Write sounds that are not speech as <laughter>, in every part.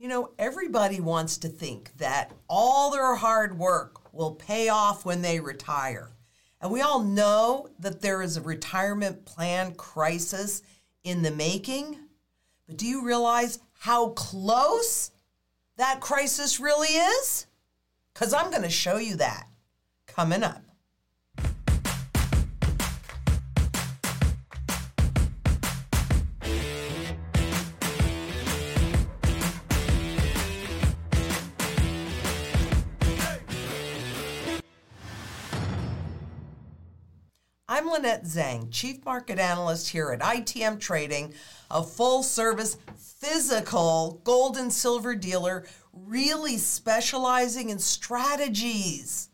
You know, everybody wants to think that all their hard work will pay off when they retire. And we all know that there is a retirement plan crisis in the making. But do you realize how close that crisis really is? Because I'm going to show you that coming up. Lynette Zang, Chief Market Analyst here at ITM Trading, a full service physical gold and silver dealer, really specializing in strategies.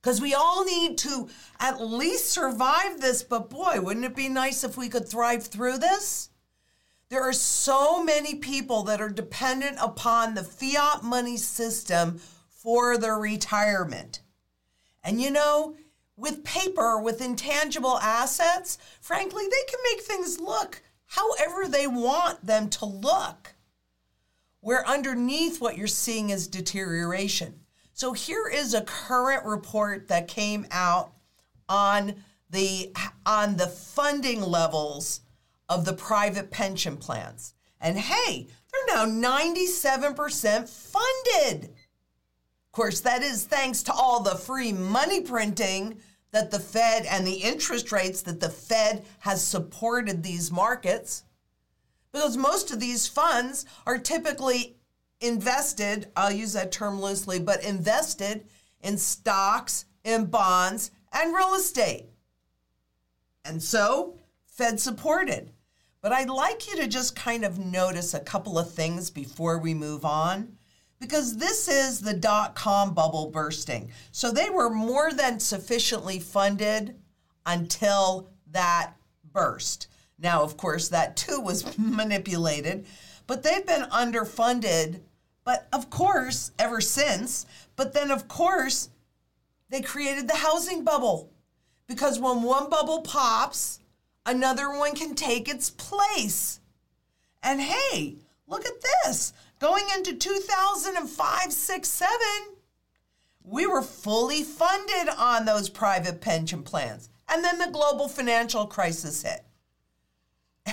Because we all need to at least survive this, but boy, wouldn't it be nice if we could thrive through this? There are so many people that are dependent upon the fiat money system for their retirement. And you know, with paper, with intangible assets, frankly, they can make things look however they want them to look. Where underneath what you're seeing is deterioration. So here is a current report that came out on the on the funding levels of the private pension plans. And hey, they're now 97% funded Of course, that is thanks to all the free money printing that the Fed and the interest rates that the Fed has supported these markets. Because most of these funds are typically invested, I'll use that term loosely, but invested in stocks, in bonds, and real estate. And so, Fed supported. But I'd like you to just kind of notice a couple of things before we move on because this is the dot com bubble bursting. So they were more than sufficiently funded until that burst. Now, of course, that too was <laughs> manipulated, but they've been underfunded, but of course, ever since. But then, of course, they created the housing bubble because when one bubble pops, another one can take its place. And hey, look at this. Going into 2005, 6, 7, we were fully funded on those private pension plans. And then the global financial crisis hit.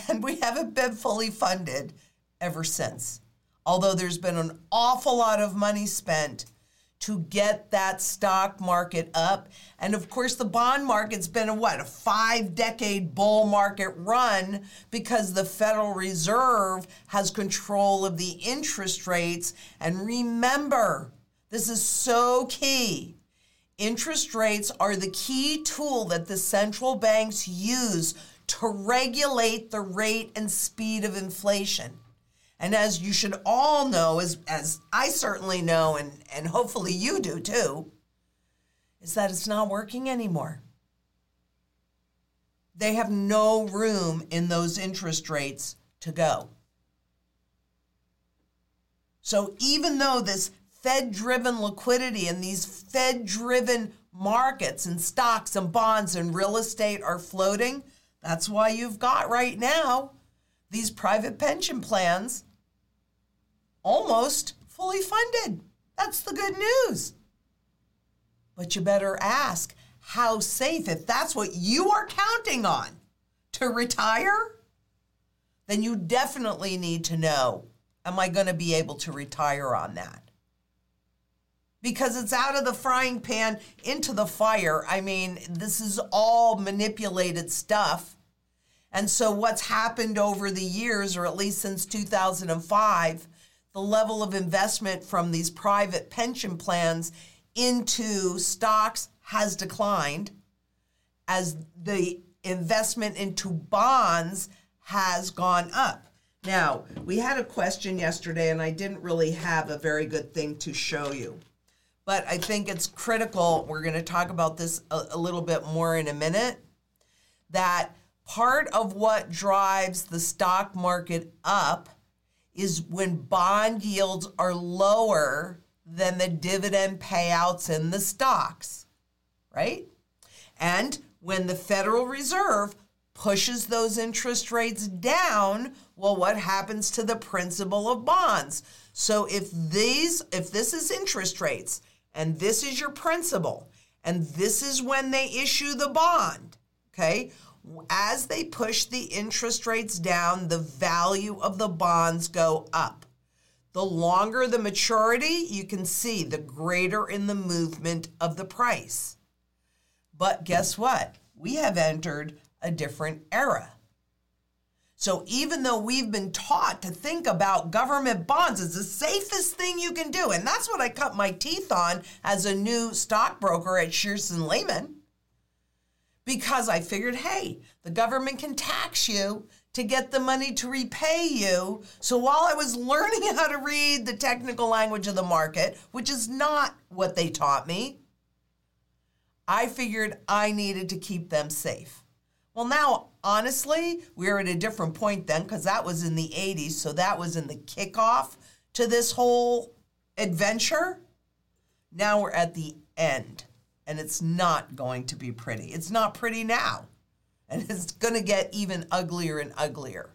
And we haven't been fully funded ever since. Although there's been an awful lot of money spent to get that stock market up. And of course, the bond market's been a what, a five decade bull market run because the Federal Reserve has control of the interest rates. And remember, this is so key. Interest rates are the key tool that the central banks use to regulate the rate and speed of inflation. And as you should all know, as, as I certainly know, and, and hopefully you do too, is that it's not working anymore. They have no room in those interest rates to go. So even though this Fed driven liquidity and these Fed driven markets and stocks and bonds and real estate are floating, that's why you've got right now these private pension plans almost fully funded. That's the good news. But you better ask how safe, if that's what you are counting on to retire, then you definitely need to know am I going to be able to retire on that? Because it's out of the frying pan into the fire. I mean, this is all manipulated stuff. And so, what's happened over the years, or at least since 2005, the level of investment from these private pension plans into stocks has declined as the investment into bonds has gone up. Now, we had a question yesterday, and I didn't really have a very good thing to show you. But I think it's critical. We're going to talk about this a, a little bit more in a minute. That part of what drives the stock market up is when bond yields are lower than the dividend payouts in the stocks, right? And when the Federal Reserve pushes those interest rates down, well, what happens to the principal of bonds? So if these, if this is interest rates and this is your principal, and this is when they issue the bond, okay? As they push the interest rates down, the value of the bonds go up. The longer the maturity, you can see the greater in the movement of the price. But guess what? We have entered a different era. So even though we've been taught to think about government bonds as the safest thing you can do, and that's what I cut my teeth on as a new stockbroker at Shearson Lehman, because I figured, hey, the government can tax you to get the money to repay you. So while I was learning <laughs> how to read the technical language of the market, which is not what they taught me, I figured I needed to keep them safe. Well, now, honestly, we're at a different point then because that was in the 80s. So that was in the kickoff to this whole adventure. Now we're at the end, and it's not going to be pretty. It's not pretty now, and it's going to get even uglier and uglier.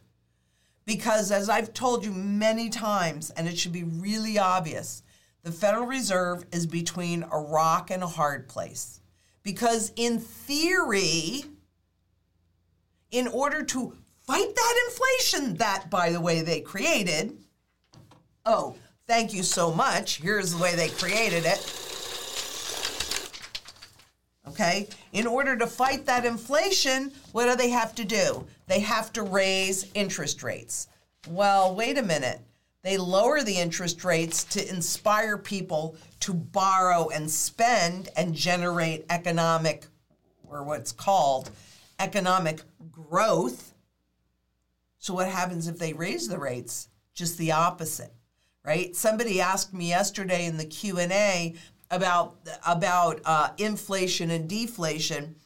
Because, as I've told you many times, and it should be really obvious, the Federal Reserve is between a rock and a hard place. Because, in theory, in order to fight that inflation that, by the way, they created. Oh, thank you so much. Here's the way they created it. Okay, in order to fight that inflation, what do they have to do? They have to raise interest rates. Well, wait a minute. They lower the interest rates to inspire people to borrow and spend and generate economic, or what's called economic growth. So what happens if they raise the rates? Just the opposite, right? Somebody asked me yesterday in the Q&A about about uh, inflation and deflation.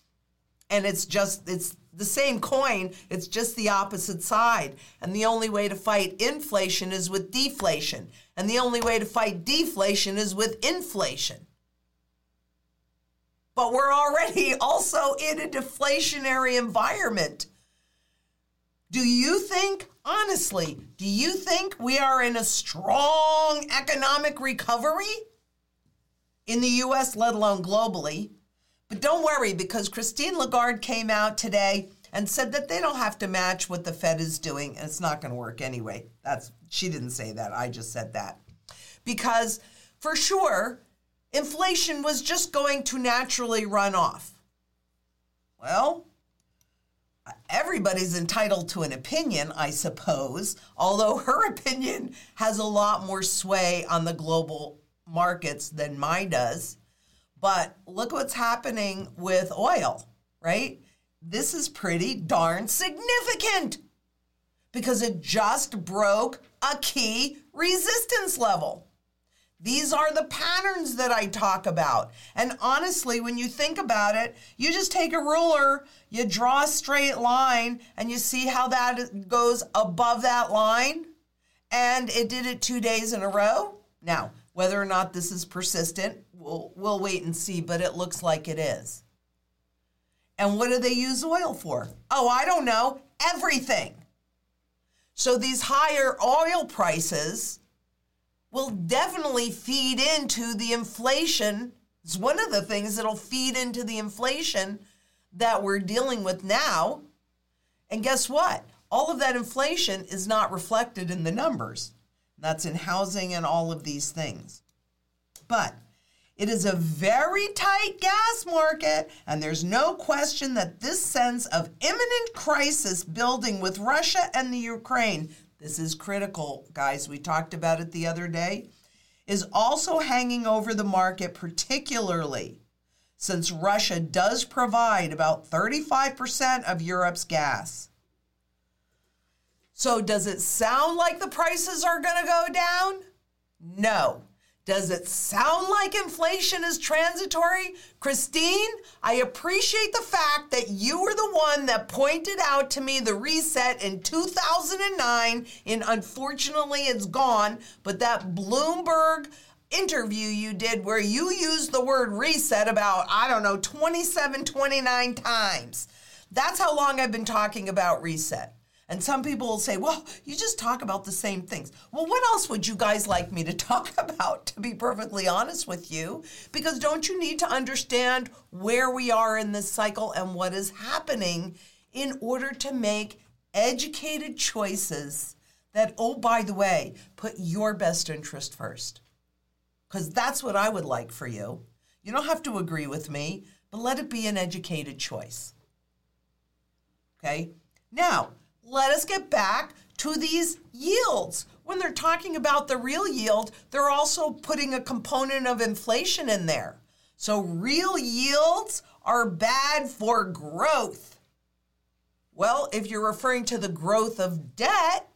And it's just it's the same coin it's just the opposite side. And the only way to fight inflation is with deflation. And the only way to fight deflation is with inflation. But we're already <laughs> also in a deflationary environment. Do you think, honestly, do you think we are in a strong economic recovery in the US, let alone globally? But don't worry, because Christine Lagarde came out today and said that they don't have to match what the Fed is doing, and it's not going to work anyway. That's she didn't say that. I just said that. Because for sure, inflation was just going to naturally run off. Well, everybody's entitled to an opinion, I suppose, although her <laughs> opinion has a lot more sway on the global markets than mine does. But look what's happening with oil, right? This is pretty darn significant because it just broke a key resistance level. These are the patterns that I talk about. And honestly, when you think about it, you just take a ruler, you draw a straight line, and you see how that goes above that line. And it did it two days in a row. Now, whether or not this is persistent, we'll, we'll wait and see, but it looks like it is. And what do they use oil for? Oh, I don't know. Everything. So these higher oil prices will definitely feed into the inflation. It's one of the things that'll feed into the inflation that we're dealing with now. And guess what? All of that inflation is not reflected in the numbers. That's in housing and all of these things. But it is a very tight gas market, and there's no question that this sense of imminent crisis building with Russia and the Ukraine this is critical, guys. We talked about it the other day, is also hanging over the market, particularly since Russia does provide about 35% of Europe's gas. So, does it sound like the prices are going to go down? No. Does it sound like inflation is transitory? Christine, I appreciate the fact that you were the one that pointed out to me the reset in 2009, and unfortunately it's gone, but that Bloomberg interview you did where you used the word reset about, I don't know, 27, 29 times. That's how long I've been talking about reset. And some people will say, well, you just talk about the same things. Well, what else would you guys like me to <laughs> talk about, to be perfectly honest with you? Because don't you need to understand where we are in this cycle and what is happening in order to make educated choices that, oh, by the way, put your best interest first? Because that's what I would like for you. You don't have to agree with me, but let it be an educated choice. Okay? Now, let us get back to these yields. When they're talking about the real yield, they're also putting a component of inflation in there. So, real yields are bad for growth. Well, if you're referring to the growth of debt,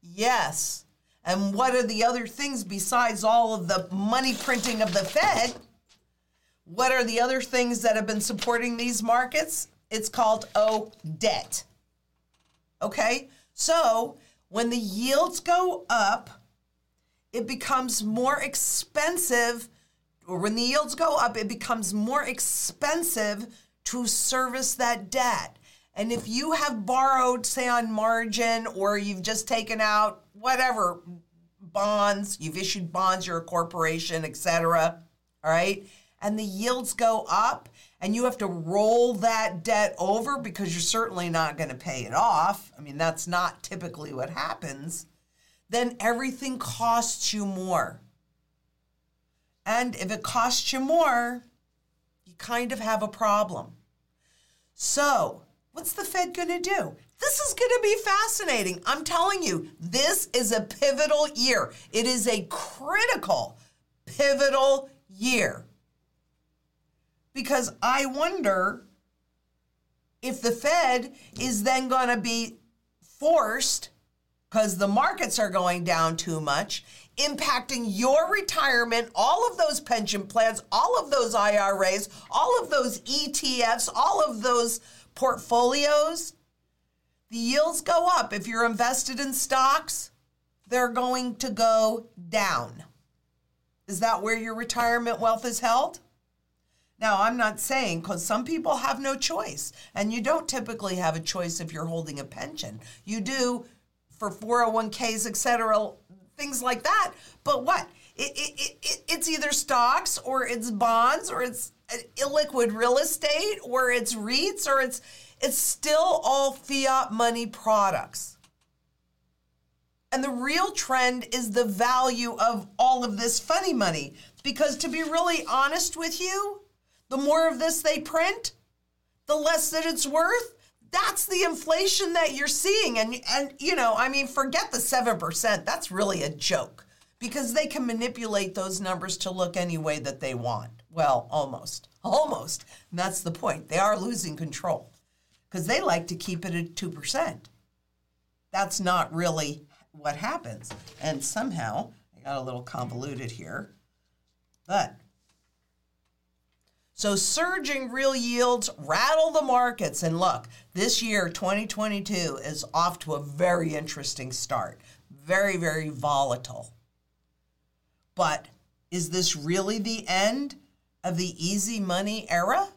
yes. And what are the other things besides all of the money printing of the Fed? What are the other things that have been supporting these markets? It's called, oh, debt. Okay? So when the yields go up, it becomes more expensive, or when the yields go up, it becomes more expensive to service that debt. And if you have borrowed, say on margin, or you've just taken out whatever bonds, you've issued bonds, you're a corporation, etc. All right, and the yields go up, and you have to roll that debt over because you're certainly not going to pay it off. I mean, that's not typically what happens. Then everything costs you more. And if it costs you more, you kind of have a problem. So, what's the Fed going to do? This is going to be fascinating. I'm telling you, this is a pivotal year. It is a critical, pivotal year because I wonder if the Fed is then going to be forced because the markets are going down too much, impacting your retirement, all of those pension plans, all of those IRAs, all of those ETFs, all of those portfolios. The yields go up. If you're invested in stocks, they're going to go down. Is that where your retirement wealth is held? Now, I'm not saying because some people have no choice, and you don't typically have a choice if you're holding a pension. You do for 401ks, et cetera, things like that. But what? It, it, it, it's either stocks or it's bonds or it's uh, illiquid real estate or it's REITs or it's it's still all fiat money products. And the real trend is the value of all of this funny money. Because to be really honest with you, the more of this they print, the less that it's worth. That's the inflation that you're seeing. And, and you know, I mean, forget the 7%. That's really a joke because they can manipulate those numbers to look any way that they want. Well, almost. Almost. And that's the point. They are losing control because they like to keep it at 2%. That's not really what happens. And somehow, I got a little convoluted here, but so surging real yields rattle the markets. And look, this year, 2022, is off to a very interesting start. Very, very volatile. But is this really the end of the easy money era?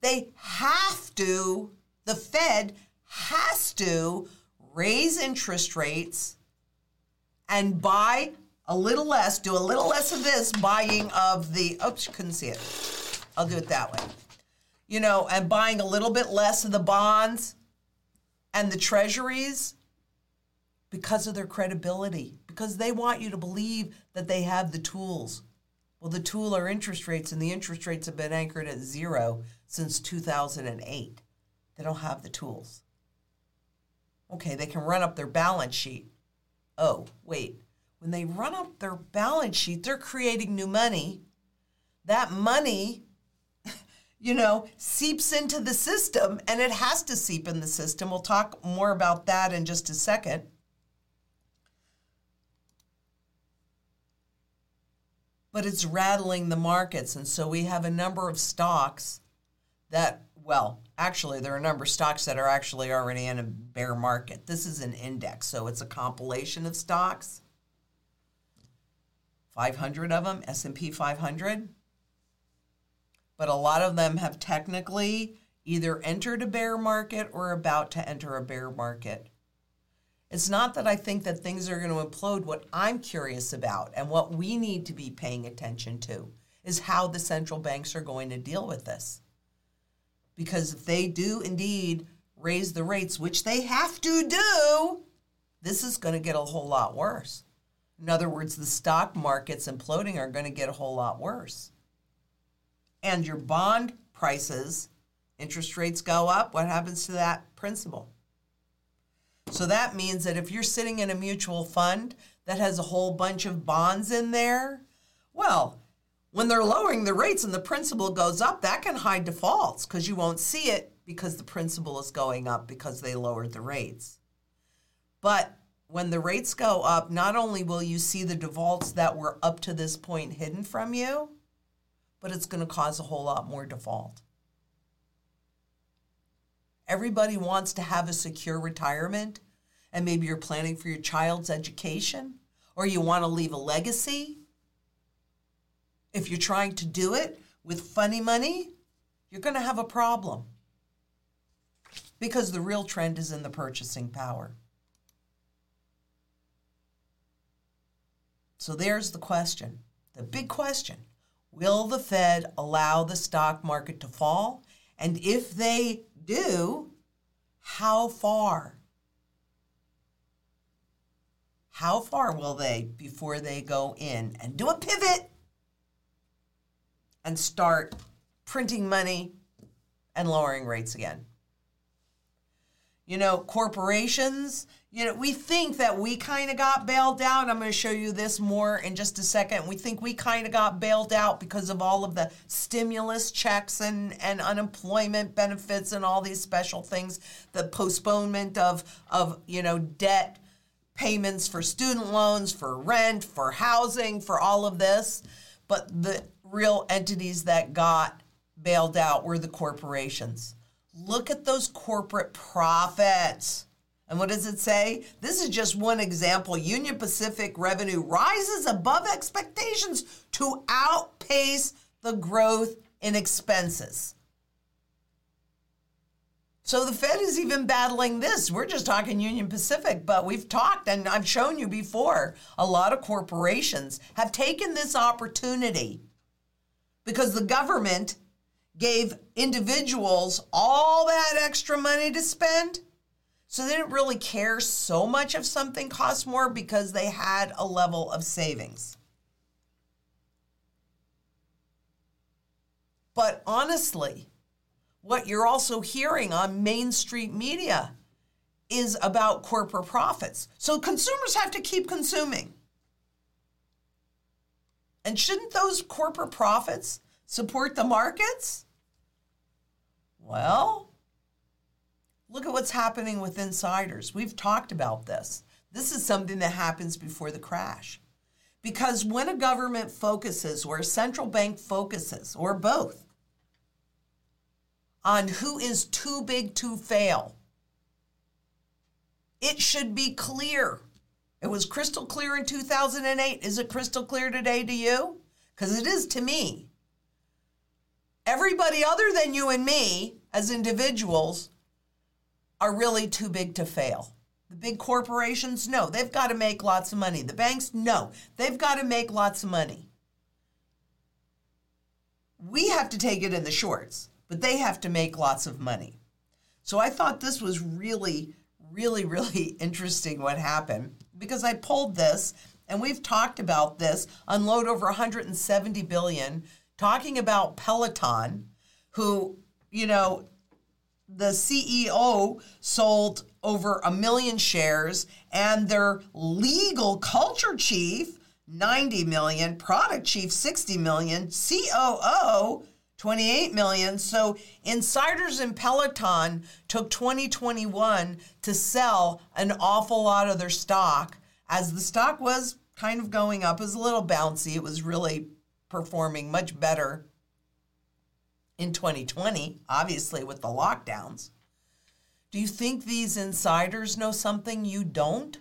They have to, the Fed has to raise interest rates and buy a little less, do a little less of this buying of the, oops, couldn't see it I'll do it that way. You know, and buying a little bit less of the bonds and the treasuries because of their credibility, because they want you to believe that they have the tools. Well, the tool are interest rates, and the interest rates have been anchored at zero since 2008. They don't have the tools. Okay, they can run up their balance sheet. Oh, wait. When they run up their balance sheet, they're creating new money. That money you know, seeps into the system and it has to seep in the system. We'll talk more about that in just a second. But it's rattling the markets. And so we have a number of stocks that, well, actually, there are a number of stocks that are actually already in a bear market. This is an index, so it's a compilation of stocks. 500 of them, S&P 500 but a lot of them have technically either entered a bear market or about to enter a bear market. It's not that I think that things are going to implode. What I'm curious about and what we need to be paying attention to is how the central banks are going to deal with this. Because if they do indeed raise the rates, which they have to do, this is going to get a whole lot worse. In other words, the stock markets imploding are going to get a whole lot worse. And your bond prices, interest rates go up, what happens to that principal? So that means that if you're sitting in a mutual fund that has a whole bunch of bonds in there, well, when they're lowering the rates and the principal goes up, that can hide defaults because you won't see it because the principal is going up because they lowered the rates. But when the rates go up, not only will you see the defaults that were up to this point hidden from you, but it's going to cause a whole lot more default. Everybody wants to have a secure retirement, and maybe you're planning for your child's education, or you want to leave a legacy. If you're trying to do it with funny money, you're going to have a problem because the real trend is in the purchasing power. So there's the question, the big question. Will the Fed allow the stock market to fall? And if they do, how far? How far will they before they go in and do a pivot and start printing money and lowering rates again? You know, corporations, you know, we think that we kind of got bailed out. I'm going to show you this more in just a second. We think we kind of got bailed out because of all of the stimulus checks and, and unemployment benefits and all these special things, the postponement of, of, you know, debt payments for student loans, for rent, for housing, for all of this. But the real entities that got bailed out were the corporations. Look at those corporate profits. And what does it say? This is just one example. Union Pacific revenue rises above expectations to outpace the growth in expenses. So the Fed is even battling this. We're just talking Union Pacific, but we've talked and I've shown you before a lot of corporations have taken this opportunity because the government gave individuals all that extra money to spend. So they didn't really care so much if something cost more because they had a level of savings. But honestly, what you're also hearing on Main Street media is about corporate profits. So consumers have to keep consuming. And shouldn't those corporate profits support the markets? Well, look at what's happening with insiders. We've talked about this. This is something that happens before the crash. Because when a government focuses, or a central bank focuses, or both, on who is too big to fail, it should be clear. It was crystal clear in 2008. Is it crystal clear today to you? Because it is to me. Everybody other than you and me as individuals are really too big to fail. The big corporations, no, they've got to make lots of money. The banks, no, they've got to make lots of money. We have to take it in the shorts, but they have to make lots of money. So I thought this was really, really, really <laughs> interesting what happened because I pulled this and we've talked about this unload over 170 billion talking about Peloton who you know, the CEO sold over a million shares and their legal culture chief 90 million, product chief 60 million, COO 28 million. So insiders in Peloton took 2021 to sell an awful lot of their stock as the stock was kind of going up. It was a little bouncy. It was really performing much better in 2020, obviously with the lockdowns. Do you think these insiders know something you don't?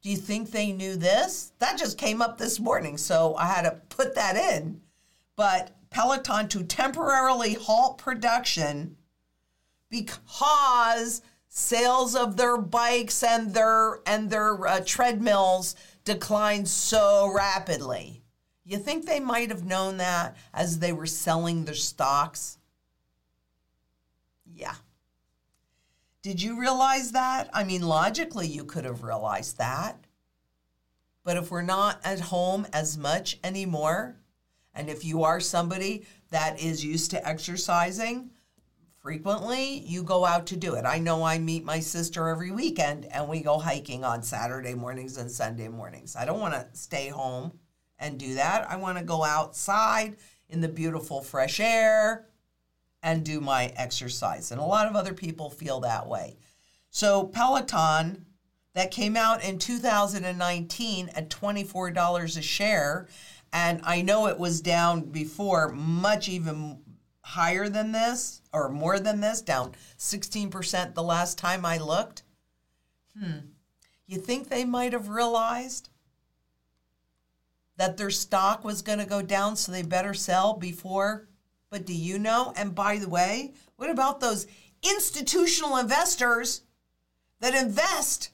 Do you think they knew this? That just came up this morning, so I had to put that in. But Peloton to temporarily halt production because sales of their bikes and their and their uh, treadmills declined so rapidly. You think they might have known that as they were selling their stocks? Yeah. Did you realize that? I mean, logically, you could have realized that. But if we're not at home as much anymore, and if you are somebody that is used to exercising frequently, you go out to do it. I know I meet my sister every weekend and we go hiking on Saturday mornings and Sunday mornings. I don't want to stay home and do that. I want to go outside in the beautiful fresh air and do my exercise. And a lot of other people feel that way. So, Peloton, that came out in 2019 at $24 a share. And I know it was down before, much even higher than this or more than this, down 16% the last time I looked. Hmm. You think they might have realized that their stock was going to go down, so they better sell before? But do you know? And by the way, what about those institutional investors that invest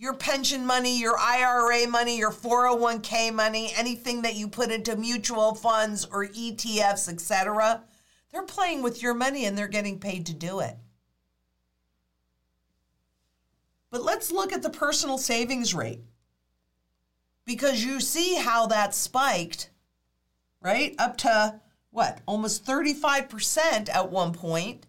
your pension money, your IRA money, your 401k money, anything that you put into mutual funds or ETFs, etc. They're playing with your money and they're getting paid to do it. But let's look at the personal savings rate. Because you see how that spiked, right? Up to what? Almost 35% at one point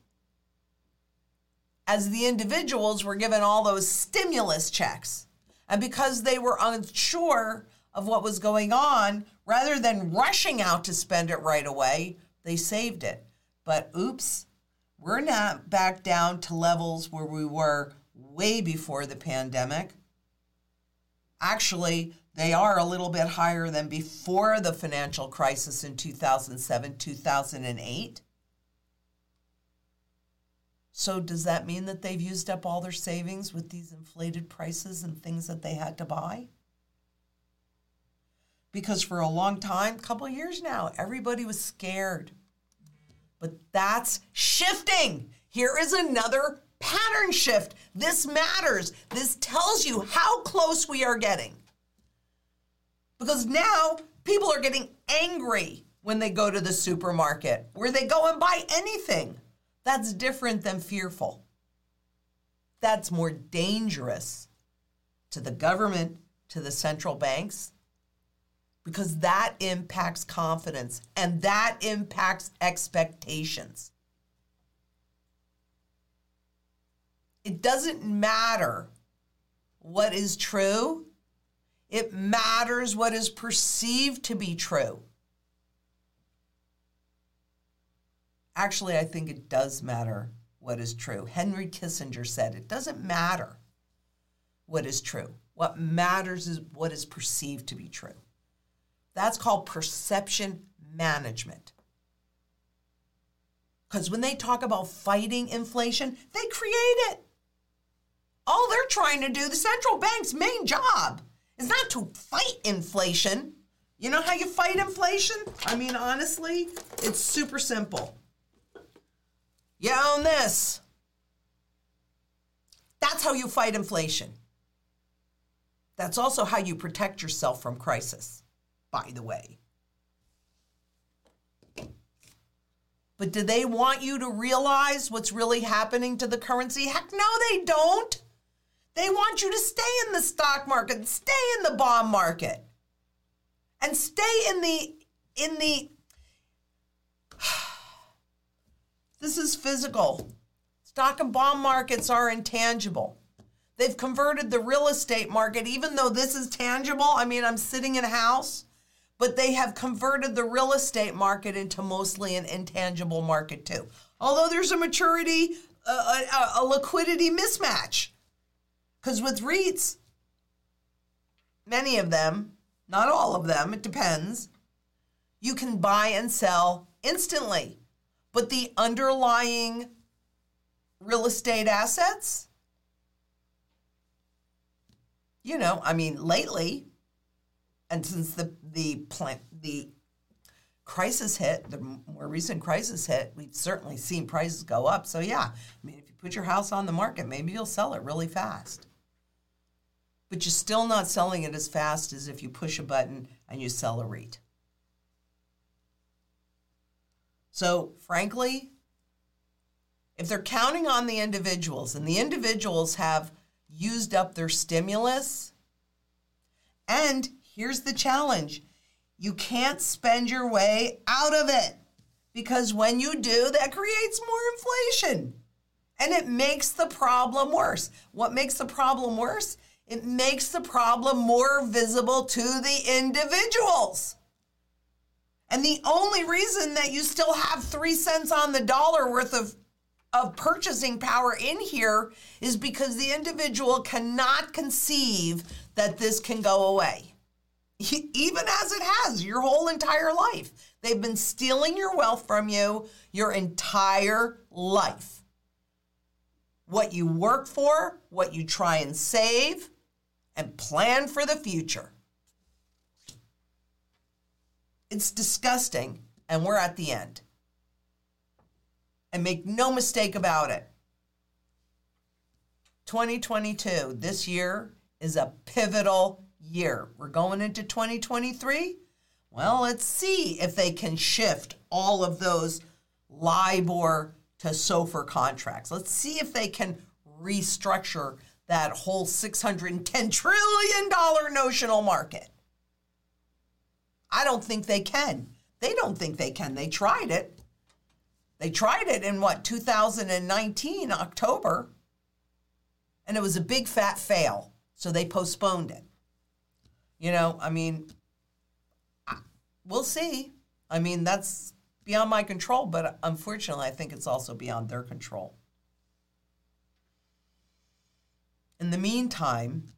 as the individuals were given all those stimulus checks. And because they were unsure of what was going on, rather than rushing out to spend it right away, they saved it. But oops, we're not back down to levels where we were way before the pandemic. Actually, they are a little bit higher than before the financial crisis in 2007, 2008. So does that mean that they've used up all their savings with these inflated prices and things that they had to buy? Because for a long time, a couple years now, everybody was scared. But that's shifting. Here is another pattern shift. This matters. This tells you how close we are getting. Because now people are getting angry when they go to the supermarket, where they go and buy anything. That's different than fearful. That's more dangerous to the government, to the central banks, because that impacts confidence and that impacts expectations. It doesn't matter what is true, it matters what is perceived to be true. Actually, I think it does matter what is true. Henry Kissinger said it doesn't matter what is true. What matters is what is perceived to be true. That's called perception management. Because when they talk about fighting inflation, they create it. All they're trying to do, the central bank's main job, is not to fight inflation. You know how you fight inflation? I mean, honestly, it's super simple. You own this. That's how you fight inflation. That's also how you protect yourself from crisis, by the way. But do they want you to realize what's really happening to the currency? Heck no, they don't. They want you to stay in the stock market, stay in the bond market, and stay in the in the <sighs> This is physical. Stock and bond markets are intangible. They've converted the real estate market, even though this is tangible. I mean, I'm sitting in a house, but they have converted the real estate market into mostly an intangible market too. Although there's a maturity, a, a, a liquidity mismatch. Because with REITs, many of them, not all of them, it depends, you can buy and sell instantly. But the underlying real estate assets, you know, I mean, lately, and since the the plant the crisis hit, the more recent crisis hit, we've certainly seen prices go up. So, yeah, I mean, if you put your house on the market, maybe you'll sell it really fast. But you're still not selling it as fast as if you push a button and you sell a REIT. So, frankly, if they're counting on the individuals and the individuals have used up their stimulus, and here's the challenge you can't spend your way out of it because when you do, that creates more inflation and it makes the problem worse. What makes the problem worse? It makes the problem more visible to the individuals. And the only reason that you still have three cents on the dollar worth of, of purchasing power in here is because the individual cannot conceive that this can go away even as it has your whole entire life. They've been stealing your wealth from you your entire life. What you work for, what you try and save, and plan for the future. It's disgusting, and we're at the end. And make no mistake about it 2022, this year, is a pivotal year. We're going into 2023. Well, let's see if they can shift all of those LIBOR to SOFR contracts. Let's see if they can restructure that whole $610 trillion notional market. I don't think they can. They don't think they can. They tried it. They tried it in what, 2019, October, and it was a big fat fail. So they postponed it. You know, I mean, we'll see. I mean, that's beyond my control, but unfortunately, I think it's also beyond their control. In the meantime,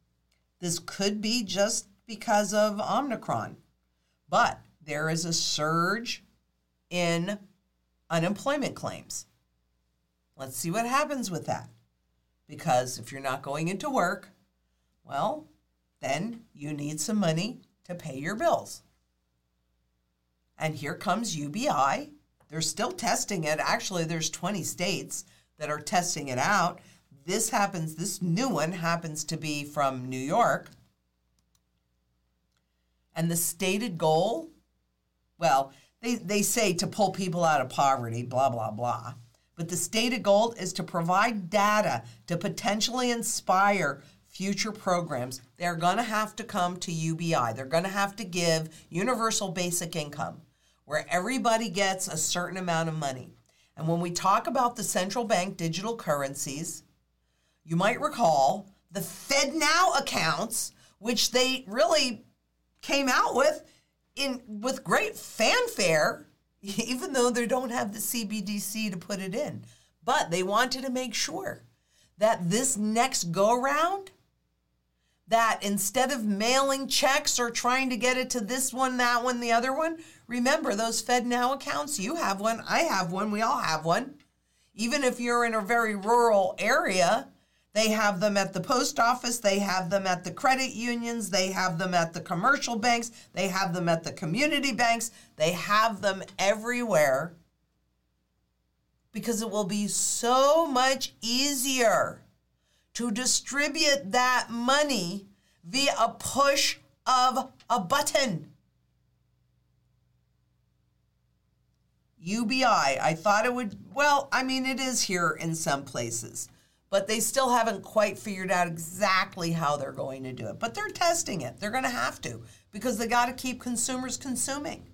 this could be just because of Omicron, but there is a surge in unemployment claims. Let's see what happens with that. Because if you're not going into work, well, then you need some money to pay your bills. And here comes UBI. They're still testing it. Actually, there's 20 states that are testing it out. This happens, this new one happens to be from New York. And the stated goal, well, they, they say to pull people out of poverty, blah, blah, blah. But the stated goal is to provide data to potentially inspire future programs, they're going to have to come to UBI. They're going to have to give universal basic income where everybody gets a certain amount of money. And when we talk about the central bank digital currencies, you might recall the FedNow accounts, which they really came out with in with great fanfare, <laughs> even though they don't have the CBDC to put it in. But they wanted to make sure that this next go around that instead of mailing checks or trying to get it to this one, that one, the other one, remember those FedNow accounts. You have one, I have one, we all have one. Even if you're in a very rural area, they have them at the post office, they have them at the credit unions, they have them at the commercial banks, they have them at the community banks, they have them everywhere because it will be so much easier to distribute that money via a push of a button. UBI, I thought it would, well, I mean, it is here in some places, but they still haven't quite figured out exactly how they're going to do it. But they're testing it. They're going to have to because they got to keep consumers consuming.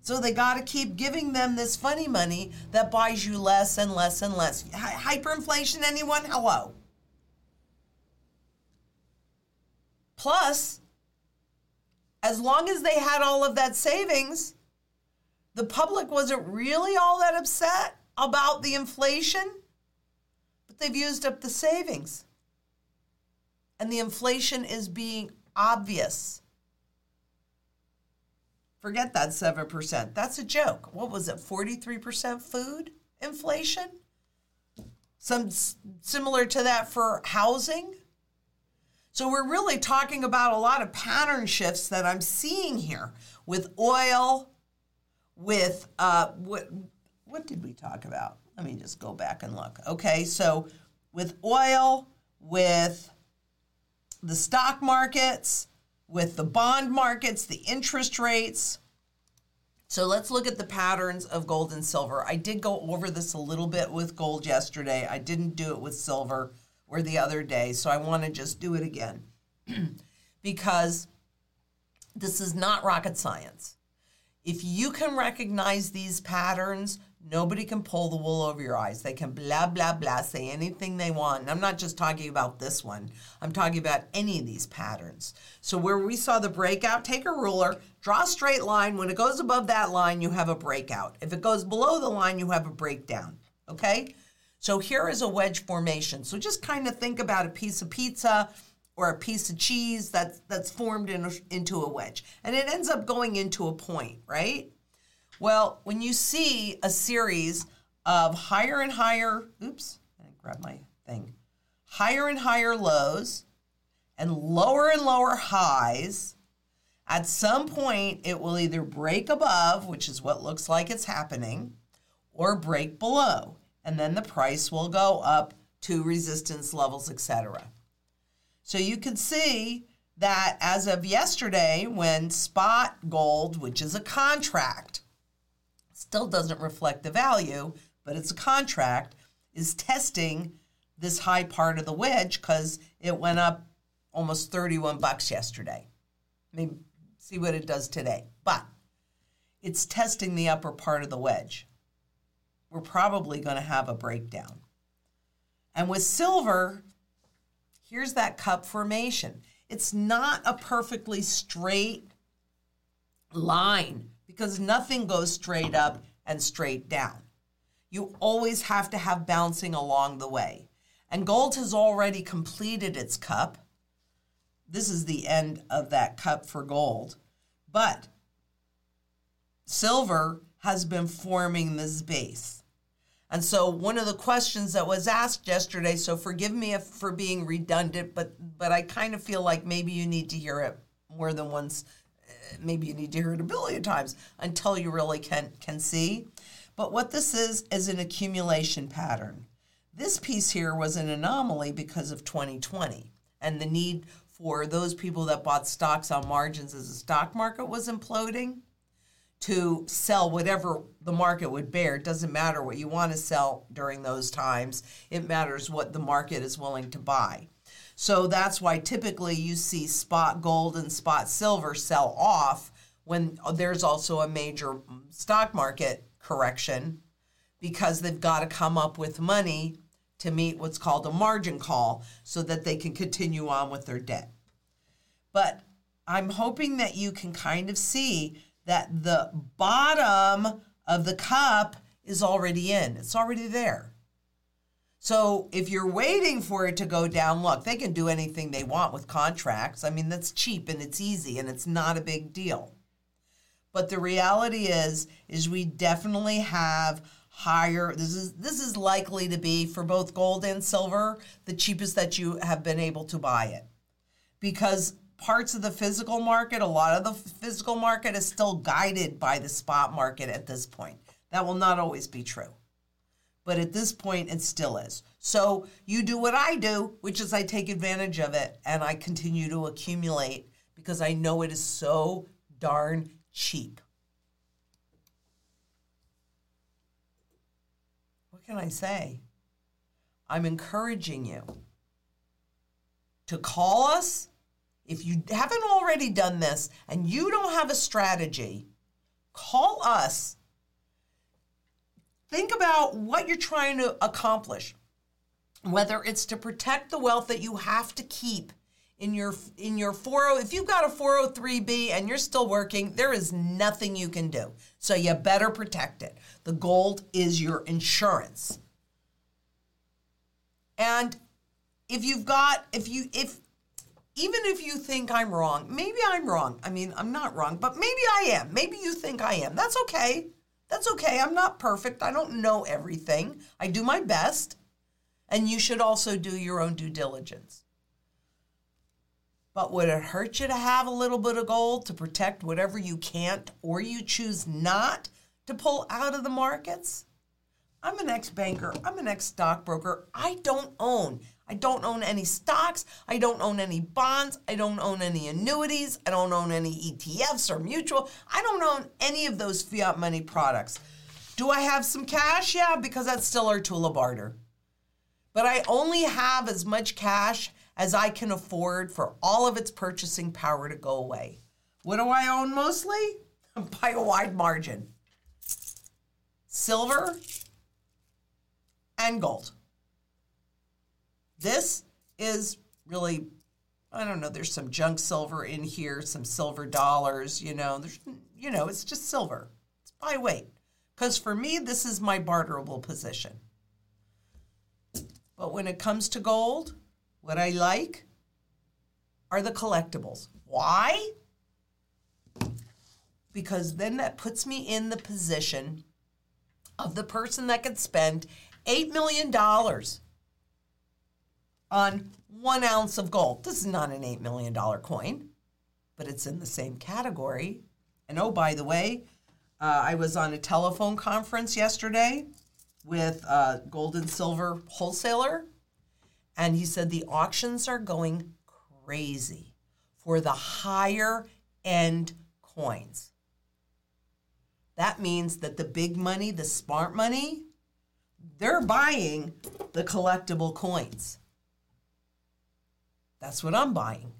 So they got to keep giving them this funny money that buys you less and less and less. Hyperinflation, anyone? Hello. Plus, as long as they had all of that savings, the public wasn't really all that upset about the inflation, they've used up the savings. And the inflation is being obvious. Forget that 7%. That's a joke. What was it? 43% food inflation? Some similar to that for housing? So we're really talking about a lot of pattern shifts that I'm seeing here with oil, with uh, what what did we talk about? Let me just go back and look. Okay, so with oil, with the stock markets, with the bond markets, the interest rates. So let's look at the patterns of gold and silver. I did go over this a little bit with gold yesterday. I didn't do it with silver or the other day, so I want to just do it again <clears throat> because this is not rocket science. If you can recognize these patterns, nobody can pull the wool over your eyes. They can blah, blah, blah, say anything they want. And I'm not just talking about this one, I'm talking about any of these patterns. So, where we saw the breakout, take a ruler, draw a straight line. When it goes above that line, you have a breakout. If it goes below the line, you have a breakdown. Okay? So, here is a wedge formation. So, just kind of think about a piece of pizza or a piece of cheese that's that's formed in into a wedge and it ends up going into a point right well when you see a series of higher and higher oops i grab my thing. Higher and higher lows and lower and lower highs at some point it will either break above which is what looks like it's happening or break below. And then the price will go up to resistance levels etc so you can see that as of yesterday, when spot gold, which is a contract, still doesn't reflect the value, but it's a contract, is testing this high part of the wedge because it went up almost 31 bucks yesterday. Maybe see what it does today. But it's testing the upper part of the wedge. We're probably going to have a breakdown. And with silver, here's that cup formation. It's not a perfectly straight line because nothing goes straight up and straight down. You always have to have bouncing along the way. And gold has already completed its cup. This is the end of that cup for gold. But silver has been forming this base. And so one of the questions that was asked yesterday, so forgive me for being redundant, but but I kind of feel like maybe you need to hear it more than once. Maybe you need to hear it a billion times until you really can can see. But what this is is an accumulation pattern. This piece here was an anomaly because of 2020 and the need for those people that bought stocks on margins as the stock market was imploding to sell whatever the market would bear. It doesn't matter what you want to sell during those times, it matters what the market is willing to buy. So that's why typically you see spot gold and spot silver sell off when there's also a major stock market correction because they've got to come up with money to meet what's called a margin call so that they can continue on with their debt. But I'm hoping that you can kind of see that the bottom of the cup is already in, it's already there. So if you're waiting for it to go down, look, they can do anything they want with contracts. I mean, that's cheap and it's easy and it's not a big deal. But the reality is is we definitely have higher this is this is likely to be for both gold and silver the cheapest that you have been able to buy it. Because parts of the physical market, a lot of the physical market is still guided by the spot market at this point. That will not always be true. But at this point, it still is. So you do what I do, which is I take advantage of it and I continue to accumulate because I know it is so darn cheap. What can I say? I'm encouraging you to call us if you haven't already done this and you don't have a strategy, call us. Think about what you're trying to accomplish. Whether it's to protect the wealth that you have to keep in your in your 40 if you've got a 403b and you're still working, there is nothing you can do. So you better protect it. The gold is your insurance. And if you've got if you if even if you think I'm wrong, maybe I'm wrong. I mean, I'm not wrong, but maybe I am. Maybe you think I am. That's okay. That's okay. I'm not perfect. I don't know everything. I do my best. And you should also do your own due diligence. But would it hurt you to have a little bit of gold to protect whatever you can't or you choose not to pull out of the markets? I'm an ex banker, I'm an ex stockbroker. I don't own. I don't own any stocks. I don't own any bonds. I don't own any annuities. I don't own any ETFs or mutual. I don't own any of those fiat money products. Do I have some cash? Yeah, because that's still our tool of barter. But I only have as much cash as I can afford for all of its purchasing power to go away. What do I own mostly? <laughs> By a wide margin silver and gold. This is really, I don't know, there's some junk silver in here, some silver dollars, you know, there's, you know, it's just silver. It's by weight. Because for me, this is my barterable position. But when it comes to gold, what I like are the collectibles. Why? Because then that puts me in the position of the person that could spend $8 million on one ounce of gold. This is not an $8 million coin, but it's in the same category. And oh, by the way, uh, I was on a telephone conference yesterday with a gold and silver wholesaler, and he said the auctions are going crazy for the higher end coins. That means that the big money, the smart money, they're buying the collectible coins. That's what I'm buying.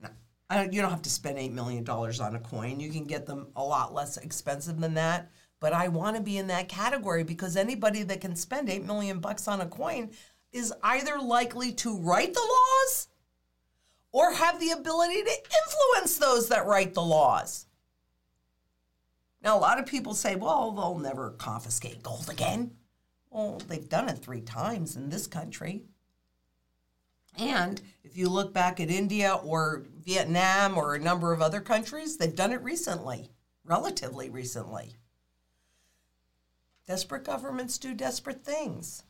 Now, you don't have to spend $8 million on a coin. You can get them a lot less expensive than that. But I want to be in that category because anybody that can spend 8 million bucks on a coin is either likely to write the laws or have the ability to influence those that write the laws. Now, a lot of people say, well, they'll never confiscate gold again. Well, they've done it three times in this country. And if you look back at India or Vietnam or a number of other countries, they've done it recently, relatively recently. Desperate governments do desperate things.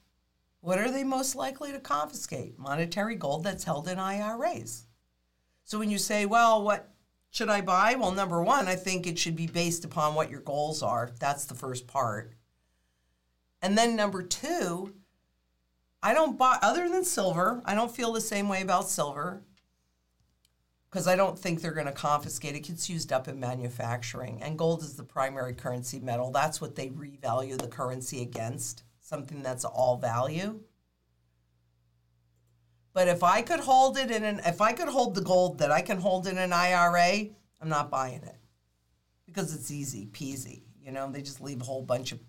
What are they most likely to confiscate? Monetary gold that's held in IRAs. So when you say, well, what should I buy? Well, number one, I think it should be based upon what your goals are. That's the first part. And then number two, I don't buy, other than silver, I don't feel the same way about silver because I don't think they're going to confiscate it. Gets used up in manufacturing. And gold is the primary currency metal. That's what they revalue the currency against, something that's all value. But if I could hold it in an, if I could hold the gold that I can hold in an IRA, I'm not buying it because it's easy peasy. You know, they just leave a whole bunch of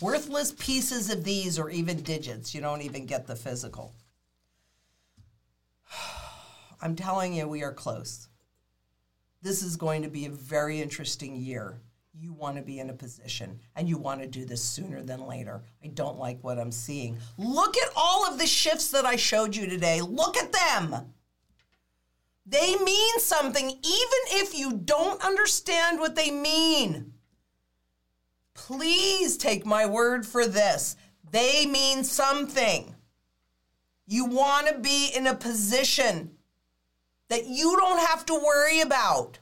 Worthless pieces of these or even digits. You don't even get the physical. <sighs> I'm telling you, we are close. This is going to be a very interesting year. You want to be in a position and you want to do this sooner than later. I don't like what I'm seeing. Look at all of the shifts that I showed you today. Look at them. They mean something, even if you don't understand what they mean. Please take my word for this. They mean something. You want to be in a position that you don't have to worry about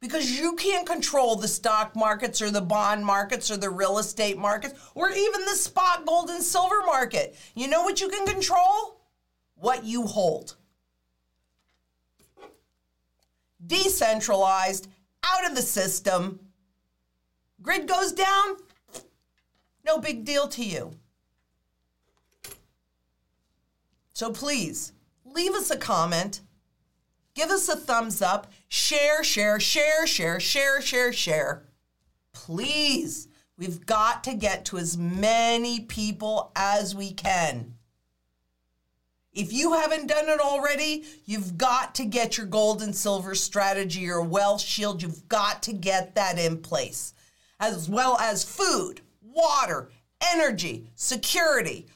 because you can't control the stock markets or the bond markets or the real estate markets or even the spot gold and silver market. You know what you can control? What you hold. Decentralized, out of the system Grid goes down, no big deal to you. So please leave us a comment, give us a thumbs up, share, share, share, share, share, share, share. Please, we've got to get to as many people as we can. If you haven't done it already, you've got to get your gold and silver strategy, your wealth shield. You've got to get that in place as well as food, water, energy, security,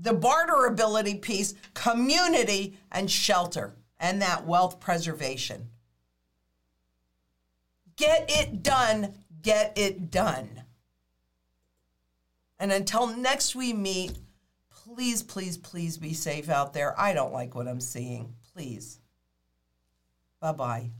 the barterability piece, community, and shelter, and that wealth preservation. Get it done, get it done. And until next we meet, please, please, please be safe out there. I don't like what I'm seeing. Please. Bye bye.